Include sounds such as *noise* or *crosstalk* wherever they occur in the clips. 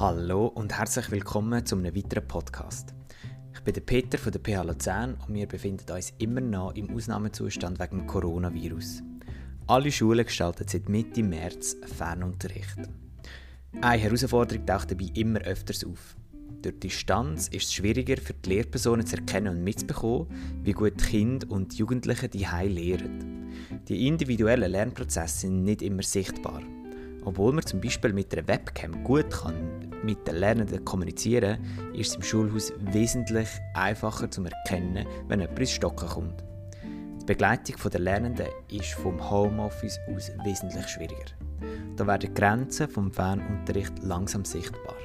Hallo und herzlich willkommen zu einem weiteren Podcast. Ich bin der Peter von der PH Luzern und wir befinden uns immer noch im Ausnahmezustand wegen dem Coronavirus. Alle Schulen gestalten seit Mitte März Fernunterricht. Eine Herausforderung taucht dabei immer öfters auf. Durch die Distanz ist es schwieriger für die Lehrpersonen zu erkennen und mitzubekommen, wie gut Kinder und die Jugendlichen die lehren. Die individuellen Lernprozesse sind nicht immer sichtbar. Obwohl man zum Beispiel mit einer Webcam gut kann mit den Lernenden kommunizieren ist es im Schulhaus wesentlich einfacher zu erkennen, wenn jemand ins Stocken kommt. Die Begleitung der Lernenden ist vom Homeoffice aus wesentlich schwieriger. Da werden die Grenzen vom Fernunterricht langsam sichtbar.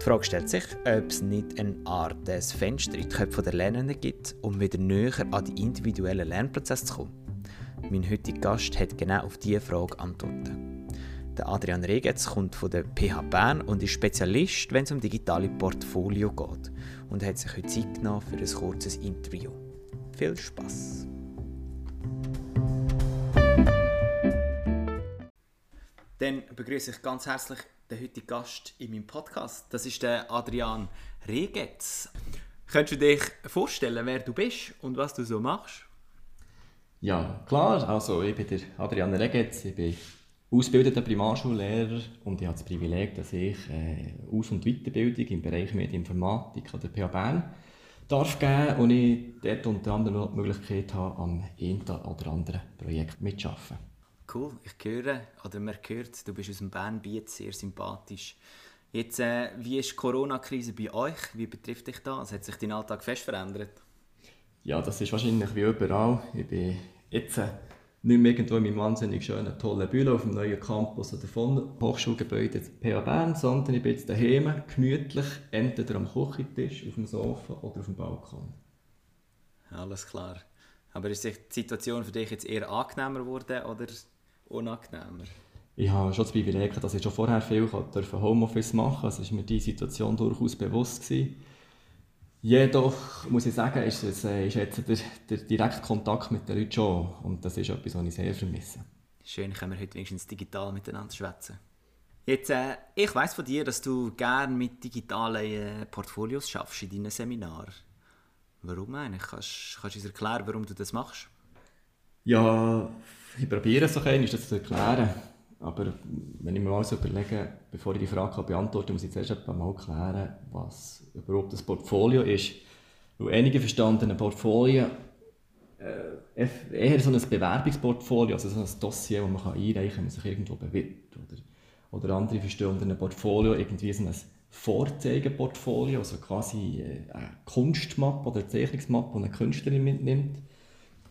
Die Frage stellt sich, ob es nicht eine Art des Fenster in die Köpfe der Lernenden gibt, um wieder näher an die individuellen Lernprozesse zu kommen. Mein heutiger Gast hat genau auf diese Frage Antworten. Der Adrian Regetz kommt von der PH Bern und ist Spezialist, wenn es um digitale Portfolio geht und hat sich heute Zeit genommen für ein kurzes Interview. Viel Spaß! Dann begrüße ich ganz herzlich den heutigen Gast in meinem Podcast. Das ist der Adrian Regetz. Könntest du dich vorstellen, wer du bist und was du so machst? Ja, klar. Also, ich bin der Adrian Regetz. Ich bin ausgebildeter Primarschullehrer und ich habe das Privileg, dass ich äh, Aus- und Weiterbildung im Bereich Medieninformatik an der PH Bern darf geben und ich dort unter anderem noch die Möglichkeit habe, am einen oder anderen Projekt mitzuarbeiten. Cool, ich höre, oder man hört, du bist aus dem Bernbiet sehr sympathisch. Jetzt, äh, wie ist die Corona-Krise bei euch? Wie betrifft dich das? Hat sich dein Alltag fest verändert? Ja, das ist wahrscheinlich wie überall. Ich bin jetzt äh, nicht mehr irgendwo in meinem wahnsinnig schönen, tollen Büro auf dem neuen Campus oder von Hochschulgebäude PH Bern, sondern ich bin jetzt daheim, gemütlich, entweder am Küchentisch, auf dem Sofa oder auf dem Balkon. Alles klar. Aber ist die Situation für dich jetzt eher angenehmer geworden oder unangenehmer? Ich habe schon das Privileg, dass ich schon vorher viel Homeoffice machen durfte. Also war mir diese Situation durchaus bewusst. Gewesen. Jedoch muss ich sagen, ist, es, äh, ist jetzt der, der direkte Kontakt mit den Leuten schon. Und das ist etwas, was ich sehr vermisse. Schön, können wir heute wenigstens digital miteinander schwätzen. Jetzt, äh, ich weiß von dir, dass du gerne mit digitalen äh, Portfolios schaffst in deinen Seminaren. Warum eigentlich? Kannst, kannst du uns erklären, warum du das machst? Ja, ich probiere es auch einmal, das zu erklären. Aber wenn ich mir mal so überlege, bevor ich die Frage beantworte, muss ich zuerst mal klären, was überhaupt das Portfolio ist. Weil einige verstanden ein Portfolio äh, eher so ein Bewerbungsportfolio, also so ein Dossier, das man kann einreichen kann, wenn man sich irgendwo bewirbt. Oder, oder andere verstehen einem Portfolio irgendwie so ein Vorzeigeportfolio, also quasi äh, eine Kunstmappe oder eine Zeichnungsmappe, die eine Künstlerin mitnimmt.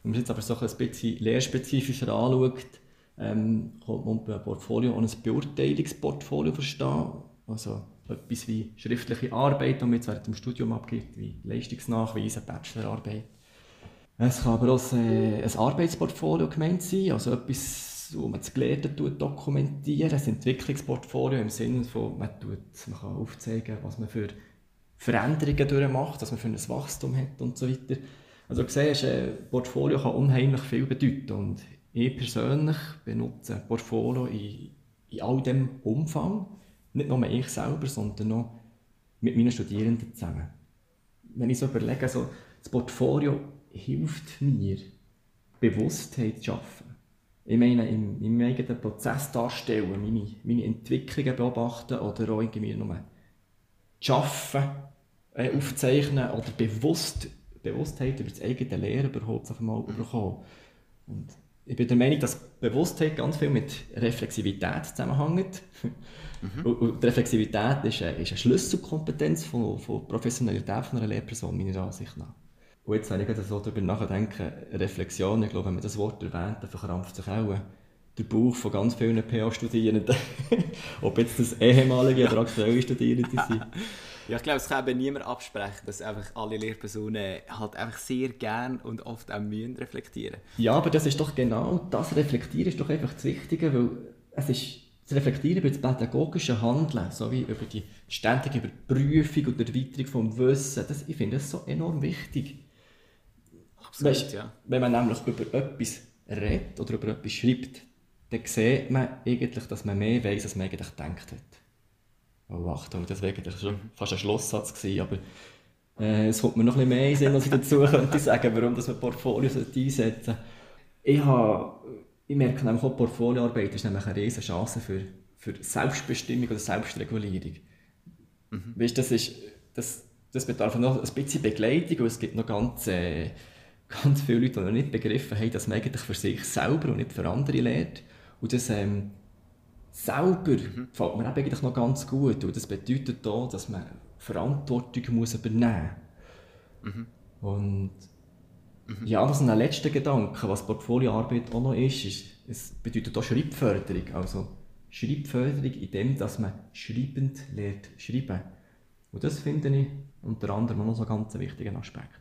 Wenn man es jetzt aber so ein bisschen lehrspezifischer anschaut, ähm, kann man einem Portfolio auch ein Beurteilungsportfolio verstehen. Also etwas wie schriftliche Arbeit, die man jetzt während dem Studium abgibt, wie Leistungsnachweise, Bachelorarbeit. Es kann aber auch ein, ein Arbeitsportfolio gemeint sein, also etwas, wo man das Gelernte dokumentiert, ein Entwicklungsportfolio im Sinne von, man, tut, man kann aufzeigen, was man für Veränderungen durchmacht, was man für ein Wachstum hat und so weiter. Also du siehst, ein Portfolio kann unheimlich viel bedeuten und ich persönlich benutze Portfolio in, in all dem Umfang. Nicht nur ich selber, sondern auch mit meinen Studierenden zusammen. Wenn ich so überlege, so, das Portfolio hilft mir, Bewusstheit zu schaffen. Ich meine, in meinem eigenen Prozess darstellen, meine, meine Entwicklungen beobachten oder auch irgendwie nur schaffen, äh, aufzeichnen oder bewusst, Bewusstheit über das eigene Lehren überhaupt auf einmal bekommen. Und ich bin der Meinung, dass Bewusstheit ganz viel mit Reflexivität zusammenhängt. Mhm. Und Reflexivität ist eine, ist eine Schlüsselkompetenz von, von Professionalität von einer Lehrperson, meiner Ansicht nach. Und jetzt, wenn ich so darüber nachdenke, Reflexion, ich glaube, wenn man das Wort erwähnt, dann verkrampft sich auch der Bauch von ganz vielen PA-Studierenden. *laughs* Ob jetzt das ehemalige oder aktuelle Studierende sind. *laughs* Ja, ich glaube, es kann eben niemand absprechen, dass einfach alle Lehrpersonen halt einfach sehr gern und oft auch müssen reflektieren. Ja, aber das ist doch genau das Reflektieren ist doch einfach das Wichtige, weil es ist das Reflektieren über das pädagogische Handeln, sowie über die ständige Überprüfung und Erweiterung des Wissens, das, ich finde das so enorm wichtig. Absolut, weißt, ja. Wenn man nämlich über etwas redet oder über etwas schreibt, dann sieht man eigentlich, dass man mehr weiß, als man eigentlich gedacht hat. Oh, Achtung, das war schon fast ein Schlusssatz, gewesen, aber äh, es kommt mir noch ein bisschen mehr in Sinn, als ich dazu *laughs* könnte sagen, warum das man Portfolio einsetzen sollte. Ich, habe, ich merke nämlich auch, Portfolioarbeit ist nämlich eine riesige Chance für, für Selbstbestimmung oder Selbstregulierung. Mhm. Weißt, das, ist, das, das bedarf noch ein bisschen Begleitung und es gibt noch ganz, äh, ganz viele Leute, die noch nicht begriffen haben, dass man eigentlich für sich selber und nicht für andere lernt. Und das ähm, selber mhm. gefällt mir eigentlich noch ganz gut. Und das bedeutet auch, dass man Verantwortung muss übernehmen muss. Mhm. Und mhm. ja, das ist ein letzter Gedanke, was Portfolioarbeit auch noch ist, ist es bedeutet auch Schreibförderung. Also Schreibförderung in dem, dass man schreibend lernt schreiben. Und das finde ich unter anderem noch so einen ganz wichtigen Aspekt.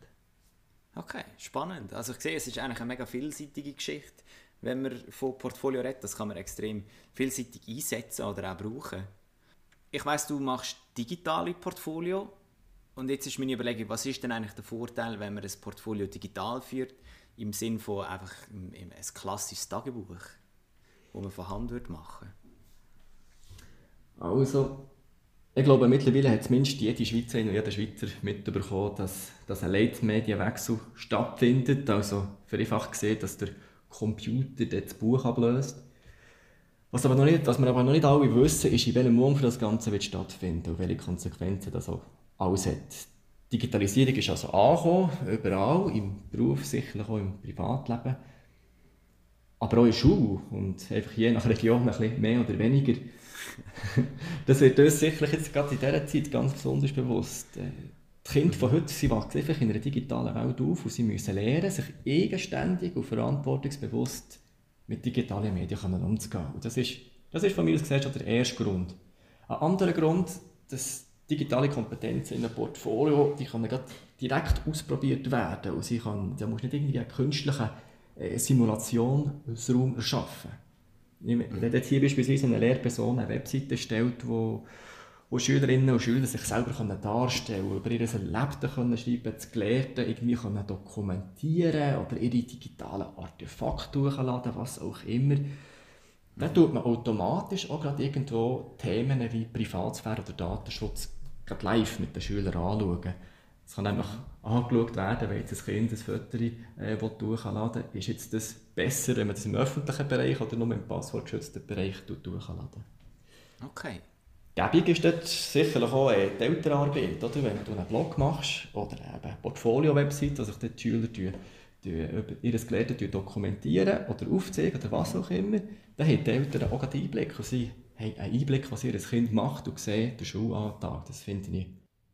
Okay, spannend. Also ich sehe, es ist eigentlich eine mega vielseitige Geschichte. Wenn man von Portfolio redet, das kann man extrem vielseitig einsetzen oder auch brauchen. Ich weiß, du machst digitale Portfolio und jetzt ist meine Überlegung, was ist denn eigentlich der Vorteil, wenn man ein Portfolio digital führt, im Sinn von einfach ein klassisches Tagebuch, das man von Hand machen würde? Also, ich glaube, mittlerweile hat zumindest jede Schweizerin und jeder Schweizer mitbekommen, dass, dass ein Leitmedienwechsel stattfindet. Also vereinfacht gesehen, dass der Computer das Buch ablöst. Was, aber noch nicht, was wir aber noch nicht alle wissen, ist, in welchem Umfang das Ganze wird stattfinden und welche Konsequenzen das auch alles hat. Digitalisierung ist also angekommen, überall, im Beruf, sicherlich auch im Privatleben, aber auch in der Schule und einfach je nach Region ein bisschen mehr oder weniger. *laughs* das wird uns sicherlich jetzt gerade in dieser Zeit ganz besonders bewusst. Kinder von heute sie wachsen einfach in einer digitalen Welt auf und sie müssen lernen, sich eigenständig und verantwortungsbewusst mit digitalen Medien umzugehen. Und das ist, das ist von mir aus gesehen der erste Grund. Ein anderer Grund, dass digitale Kompetenzen in einem Portfolio, die können direkt ausprobiert werden und sie kann, da muss nicht irgendwie einen künstlichen äh, Simulationsraum erschaffen. Wenn jetzt hier beispielsweise eine Lehrperson eine Webseite stellt, wo, wo Schülerinnen und Schüler sich selber darstellen können, über ihr Erlebte können schreiben, das Gelehrte irgendwie können dokumentieren oder ihre digitalen Artefakte hochladen, was auch immer, dann tut man automatisch auch gerade irgendwo Themen wie Privatsphäre oder Datenschutz gerade live mit den Schülern anschauen. Es kann einfach angeschaut werden, wenn jetzt ein Kind ein Foto äh, hochladen will. Ist jetzt das besser, wenn man das im öffentlichen Bereich oder nur im passwortgeschützten Bereich hochladen Okay. Gäbig ist dort sicherlich auch äh, die Elternarbeit, oder? wenn du einen Blog machst oder eine Portfolio-Website, wo sich die Schüler tun, tun, ihr Gelernte dokumentieren oder aufzeigen oder was auch immer, dann haben die Eltern auch einen Einblick und sie haben einen Einblick, was ihr Kind macht und sehen den Schulalltag. Das finde ich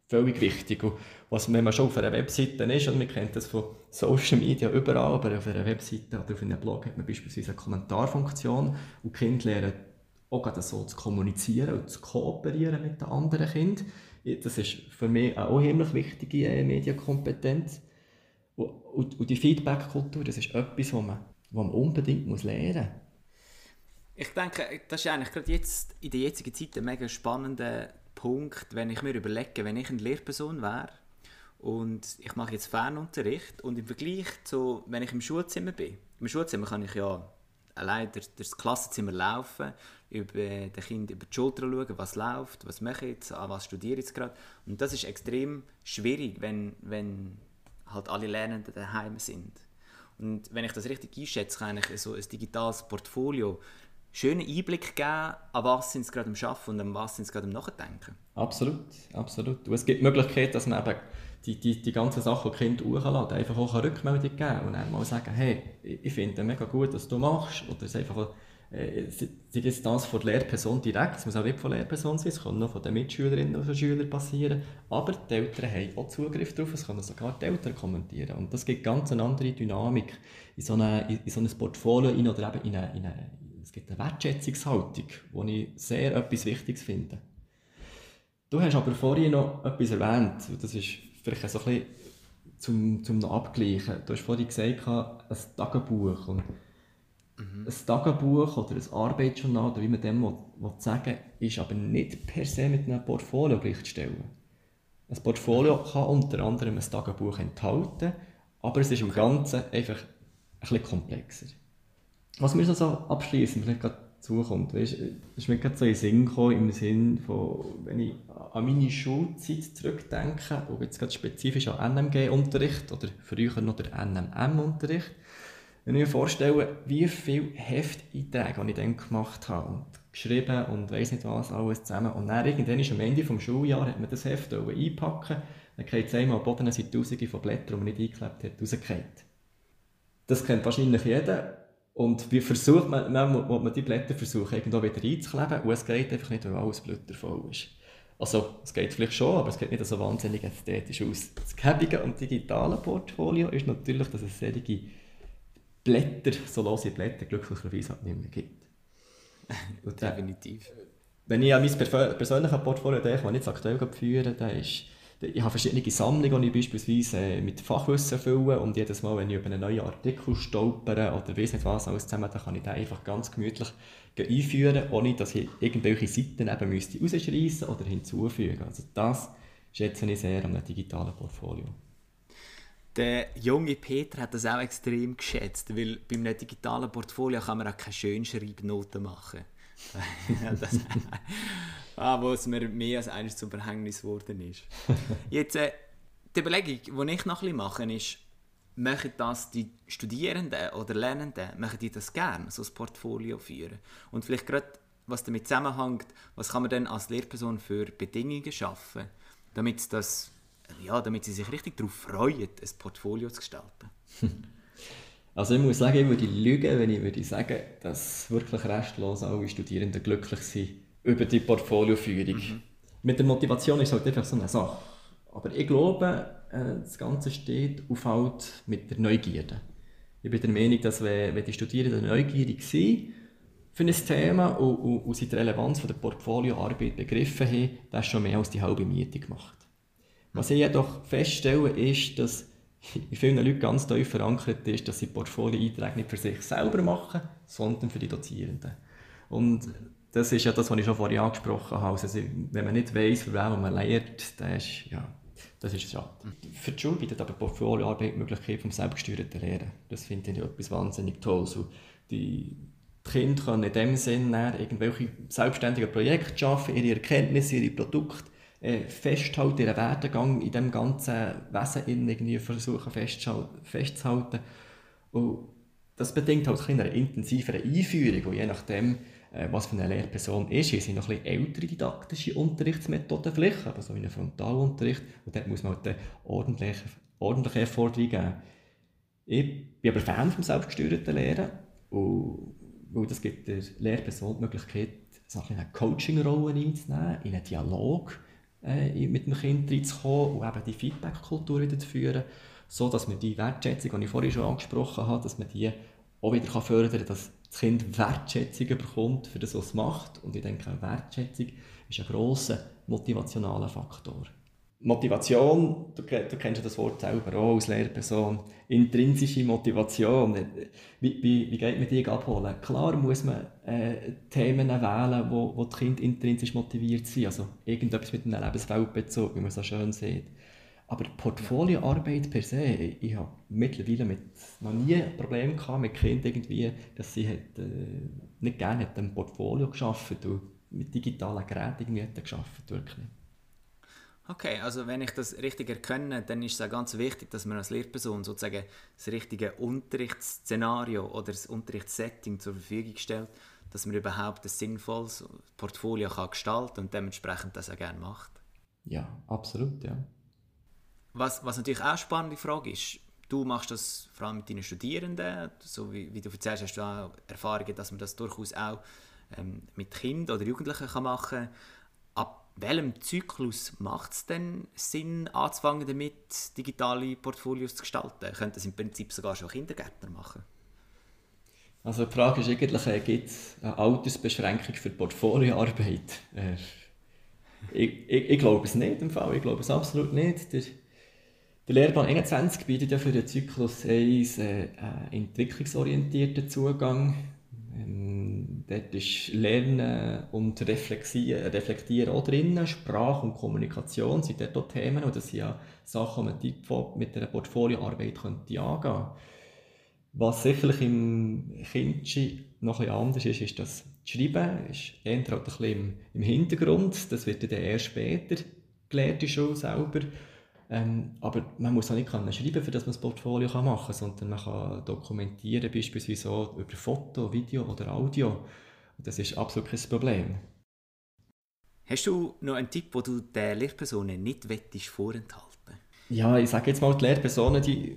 völlig wichtig. Und was, wenn man schon auf einer Webseite ist, und man kennt das von Social Media überall, aber auf einer Webseite oder auf einem Blog hat man beispielsweise eine Kommentarfunktion und die Kinder lernen auch so zu kommunizieren und zu kooperieren mit den anderen Kindern. Das ist für mich eine unheimlich wichtige äh, Medienkompetenz. Und, und, und die Feedback-Kultur, das ist etwas, was man, was man unbedingt muss lernen muss. Ich denke, das ist eigentlich gerade jetzt in der jetzigen Zeit ein mega spannender Punkt, wenn ich mir überlege, wenn ich eine Lehrperson wäre und ich mache jetzt Fernunterricht und im Vergleich zu, wenn ich im Schulzimmer bin. Im Schulzimmer kann ich ja allein durch, das Klassenzimmer laufen, über den Kind über die Schulter schauen, was läuft, was mache ich jetzt, was studiere ich jetzt gerade. Und das ist extrem schwierig, wenn, wenn halt alle Lernenden daheim sind. Und wenn ich das richtig einschätze, kann ich so ein digitales Portfolio schönen Einblick geben, an was sind sie gerade am Arbeiten und an was sind sie gerade am Nachdenken. Absolut, absolut. Und es gibt die Möglichkeit, dass man eben die, die, die ganzen Sachen, die Kinder hochladen, einfach auch eine Rückmeldung geben und dann mal sagen, hey, ich finde mega gut, was du machst, oder es einfach äh, jetzt das von der Lehrperson direkt, es muss auch nicht von der Lehrperson sein, es kann noch von den Mitschülerinnen und Schülern passieren, aber die Eltern haben auch Zugriff darauf, es können sogar die Eltern kommentieren und das gibt ganz eine andere Dynamik in so, eine, in so ein Portfolio in, oder eben in eine, in eine es gibt eine Wertschätzungshaltung, die ich sehr etwas Wichtiges finde. Du hast aber vorhin noch etwas erwähnt, das ist vielleicht so ein bisschen zum, zum Abgleichen. Du hast vorhin gesagt, ein Tagebuch. Und mhm. Ein Tagebuch oder ein Arbeitsjournal, oder wie man dem will, will sagen ist aber nicht per se mit einem Portfolio gleichzustellen. Ein Portfolio kann unter anderem ein Tagebuch enthalten, aber es ist im Ganzen einfach ein bisschen komplexer. Was wir so abschließen, vielleicht gerade zukommt. Weißt, ist mir gerade so in Sinn gekommen, im Sinn von, wenn ich an meine Schulzeit zurückdenke, und jetzt gerade spezifisch an NMG-Unterricht oder früher noch der NMM-Unterricht, wenn ich mir vorstelle, wie viele Hefteinträge ich dann gemacht habe und geschrieben und weiss nicht was alles zusammen. Und dann irgendwann am Ende des Schuljahres hat man das Heft einpacken dann geht es einmal am Boden, dann sind tausende von Blättern, die man nicht eingeklebt hat, rausgefallen. Das kennt wahrscheinlich jeder. Und wie versucht man, man, man die Blätter versuchen, irgendwo wieder einzukleben und es geht einfach nicht, weil alles bluttervoll ist. Also, es geht vielleicht schon, aber es geht nicht so wahnsinnig ästhetisch aus. Das gäbige und digitale Portfolio ist natürlich, dass es solche Blätter, so lose Blätter, glücklicherweise halt nicht mehr gibt. *laughs* Und Definitiv. Wenn ich an mein persönliches Portfolio denke, das ich jetzt aktuell führe, dann ist ich habe verschiedene Sammlungen, die ich beispielsweise äh, mit Fachwissen fülle und jedes Mal, wenn ich über einen neuen Artikel stolpere oder weiß nicht was alles zusammen, dann kann ich den einfach ganz gemütlich einführen, ohne dass ich irgendwelche Seiten eben müsste rausschreissen oder hinzufügen. Also das schätze ich sehr an einem digitalen Portfolio. Der junge Peter hat das auch extrem geschätzt, weil beim digitalen Portfolio kann man auch keine Schönschreibnoten machen. *laughs* das, ah, wo es mir mehr als eines zum Verhängnis geworden ist. Jetzt, äh, die Überlegung, die ich noch ein bisschen mache, ist, machen das die Studierenden oder Lernenden, machen die das gerne, so ein Portfolio führen? Und vielleicht gerade, was damit zusammenhängt, was kann man denn als Lehrperson für Bedingungen schaffen, damit, das, ja, damit sie sich richtig darauf freuen, ein Portfolio zu gestalten? *laughs* Also ich muss sagen, ich würde lügen, wenn ich würde sagen, dass wirklich restlos alle Studierenden glücklich sind über die Portfolioführung. Mhm. Mit der Motivation ist es halt einfach so eine Sache. Aber ich glaube, äh, das Ganze steht auf halt mit der Neugierde. Ich bin der Meinung, dass wenn, wenn die Studierenden neugierig sind für ein Thema und, und, und sie die Relevanz von der Portfolioarbeit begriffen haben, das schon mehr als die halbe Miete gemacht. Was ich jedoch feststelle, ist, dass *laughs* in vielen Leuten ganz tief verankert ist, dass sie Portfolio-Einträge nicht für sich selber machen, sondern für die Dozierenden. Und das ist ja das, was ich schon vorhin angesprochen habe. Also, wenn man nicht weiss, für wen man lehrt, dann ist, ja, das ist schade. Für die Schule bietet aber Portfolioarbeit die Möglichkeit vom selbstgesteuerten Lehren. Das finde ich etwas wahnsinnig Tolles. So, die Kinder können in dem Sinne irgendwelche selbstständigen Projekte schaffen, ihre Erkenntnisse, ihre Produkte äh, festhalten, ihren Werdegang in dem ganzen Wesen irgendwie versuchen festzuhalten. Und das bedingt halt eine intensivere Einführung, und je nachdem, äh, was für eine Lehrperson ist. Hier sind noch ein ältere didaktische Unterrichtsmethoden vielleicht, aber so wie ein Frontalunterricht. Und dort muss man halt ordentliche, ordentliche Anforderungen geben. Ich bin aber Fan vom selbstgesteuerten Lehren. Und weil das gibt der Lehrperson die Möglichkeit, so eine Coaching-Rolle einzunehmen, in einen Dialog äh, mit dem Kind reinzukommen und eben die Feedback-Kultur wieder zu führen, so dass man die Wertschätzung, die ich vorhin schon angesprochen habe, dass man die auch wieder fördern kann, dass das Kind Wertschätzung bekommt für das, was es macht. Und ich denke, Wertschätzung ist ein grosser motivationaler Faktor. Motivation, du, du kennst ja das Wort selber auch als Lehrperson, intrinsische Motivation, wie, wie, wie geht man die abholen? Klar muss man äh, Themen wählen, wo, wo die Kinder intrinsisch motiviert sind, also irgendetwas mit einem Lebensweltbezug, wie man so schön sieht. Aber Portfolioarbeit per se, ich habe mittlerweile mit, noch nie ein Problem gehabt mit Kindern irgendwie, dass sie hat, äh, nicht gerne ein Portfolio geschaffen und mit digitalen Geräten irgendwie geschafft wirklich. Okay, also wenn ich das richtig erkenne, dann ist es auch ganz wichtig, dass man als Lehrperson sozusagen das richtige Unterrichtsszenario oder das Unterrichtssetting zur Verfügung stellt, dass man überhaupt ein sinnvolles Portfolio kann gestalten und dementsprechend das auch gerne macht. Ja, absolut, ja. Was, was natürlich auch eine spannende Frage ist, du machst das vor allem mit deinen Studierenden, so wie, wie du erzählst, hast du auch Erfahrungen, dass man das durchaus auch ähm, mit Kindern oder Jugendlichen kann machen kann. Welchem Zyklus macht es denn Sinn, anzufangen damit, digitale Portfolios zu gestalten? Könnte das im Prinzip sogar schon Kindergärtner machen? Also die Frage ist eigentlich, äh, gibt es eine Altersbeschränkung für Portfolioarbeit? Äh, ich, ich, ich, glaube es nicht im Fall, ich glaube es absolut nicht. Der, der Lehrplan 21 bietet ja für den Zyklus 1 äh, einen entwicklungsorientierten Zugang. Ähm, dort ist Lernen und Reflektieren, auch drin. Sprache und Kommunikation sind dort auch Themen und das sind ja Sachen, die man mit einer Portfolioarbeit könnte angehen Was sicherlich im Kindschen noch ein anders ist, ist, die Schreiben ist eher halt ein bisschen im, im Hintergrund. Das wird dann erst später gelernt, die Schule selber. Ähm, aber man muss auch nicht können schreiben, für das man das Portfolio kann machen kann, sondern man kann dokumentieren, beispielsweise auch über Foto, Video oder Audio. Das ist absolut kein Problem. Hast du noch einen Tipp, den du den Lehrpersonen nicht vorenthalten Ja, ich sage jetzt mal, die Lehrpersonen, die,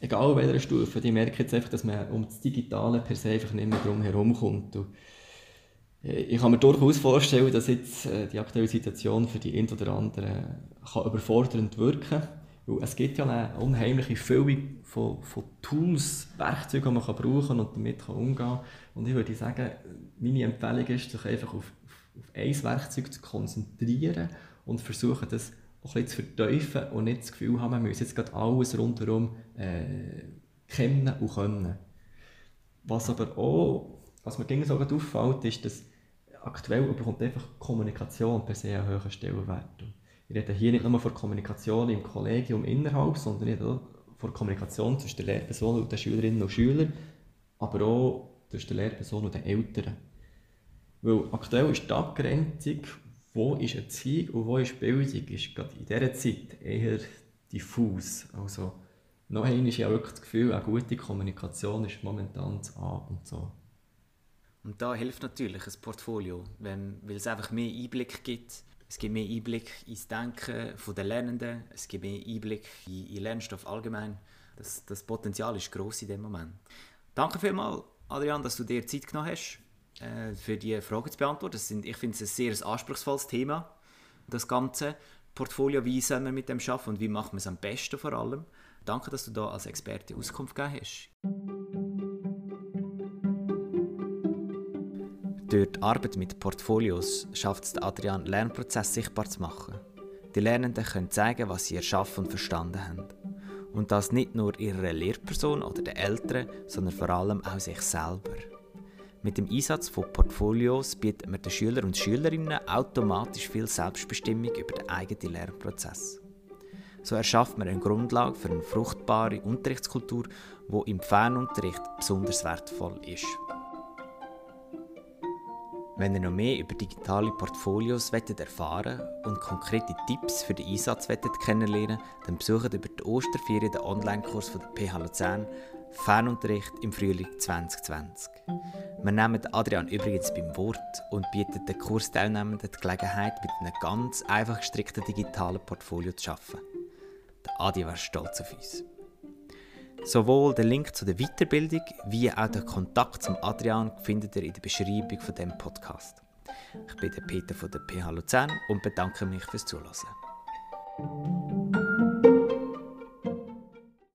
egal welcher Stufe, die merken jetzt einfach, dass man um das Digitale per se einfach nicht mehr drum herum kommt. Und ich kann mir durchaus vorstellen, dass jetzt äh, die aktuelle Situation für die einen oder anderen kann überfordernd wirken kann. Es gibt ja eine unheimliche Füllung von, von Tools, Werkzeugen, die man kann brauchen und damit kann umgehen kann. Und ich würde sagen, meine Empfehlung ist, sich einfach auf, auf ein Werkzeug zu konzentrieren und versuchen, das auch ein bisschen zu vertiefen und nicht das Gefühl haben, man muss jetzt gerade alles rundherum äh, kennen und können. Was aber auch, was mir so auffällt, ist, dass aktuell bekommt einfach Kommunikation per se einen höheren Stellenwert. Ich rede hier nicht nur von Kommunikation im Kollegium innerhalb, sondern auch von Kommunikation zwischen der Lehrperson und den Schülerinnen und Schülern, aber auch zwischen der Lehrperson und den Eltern. Weil aktuell ist die Abgrenzung, wo ist Erziehung und wo ist Bildung, ist gerade in dieser Zeit eher diffus. Also noch einmal ist ja wirklich das Gefühl, eine gute Kommunikation ist momentan das A und so. Und da hilft natürlich ein Portfolio, wenn, weil es einfach mehr Einblick gibt. Es gibt mehr Einblick ins Denken der Lernenden, es gibt mehr Einblick in, in Lernstoff allgemein. Das, das Potenzial ist groß in dem Moment. Danke vielmals, Adrian, dass du dir Zeit genommen hast, äh, für die Fragen zu beantworten. Das sind, ich finde es ein sehr anspruchsvolles Thema, das ganze Portfolio. Wie soll man mit dem arbeiten und wie macht man es am besten vor allem? Danke, dass du da als Experte Auskunft gegeben hast. Durch die Arbeit mit Portfolios schafft es Adrian, Lernprozess sichtbar zu machen. Die Lernenden können zeigen, was sie erschaffen und verstanden haben. Und das nicht nur ihrer Lehrperson oder den Eltern, sondern vor allem auch sich selber. Mit dem Einsatz von Portfolios bietet man den Schülern und Schülerinnen automatisch viel Selbstbestimmung über den eigenen Lernprozess. So erschafft man eine Grundlage für eine fruchtbare Unterrichtskultur, die im Fernunterricht besonders wertvoll ist. Wenn ihr noch mehr über digitale Portfolios erfahren und konkrete Tipps für den Einsatz kennenlernen dann besucht über die Osterferien den Online-Kurs von der PH Luzern Fernunterricht im Frühling 2020. Wir nehmen Adrian übrigens beim Wort und bieten den Kursteilnehmenden die Gelegenheit, mit einem ganz einfach gestrickten digitalen Portfolio zu arbeiten. Der Adi war stolz auf uns. Sowohl den Link zu der Weiterbildung wie auch den Kontakt zum Adrian findet ihr in der Beschreibung von dem Podcast. Ich bin der Peter von der PH Luzern und bedanke mich fürs Zuhören.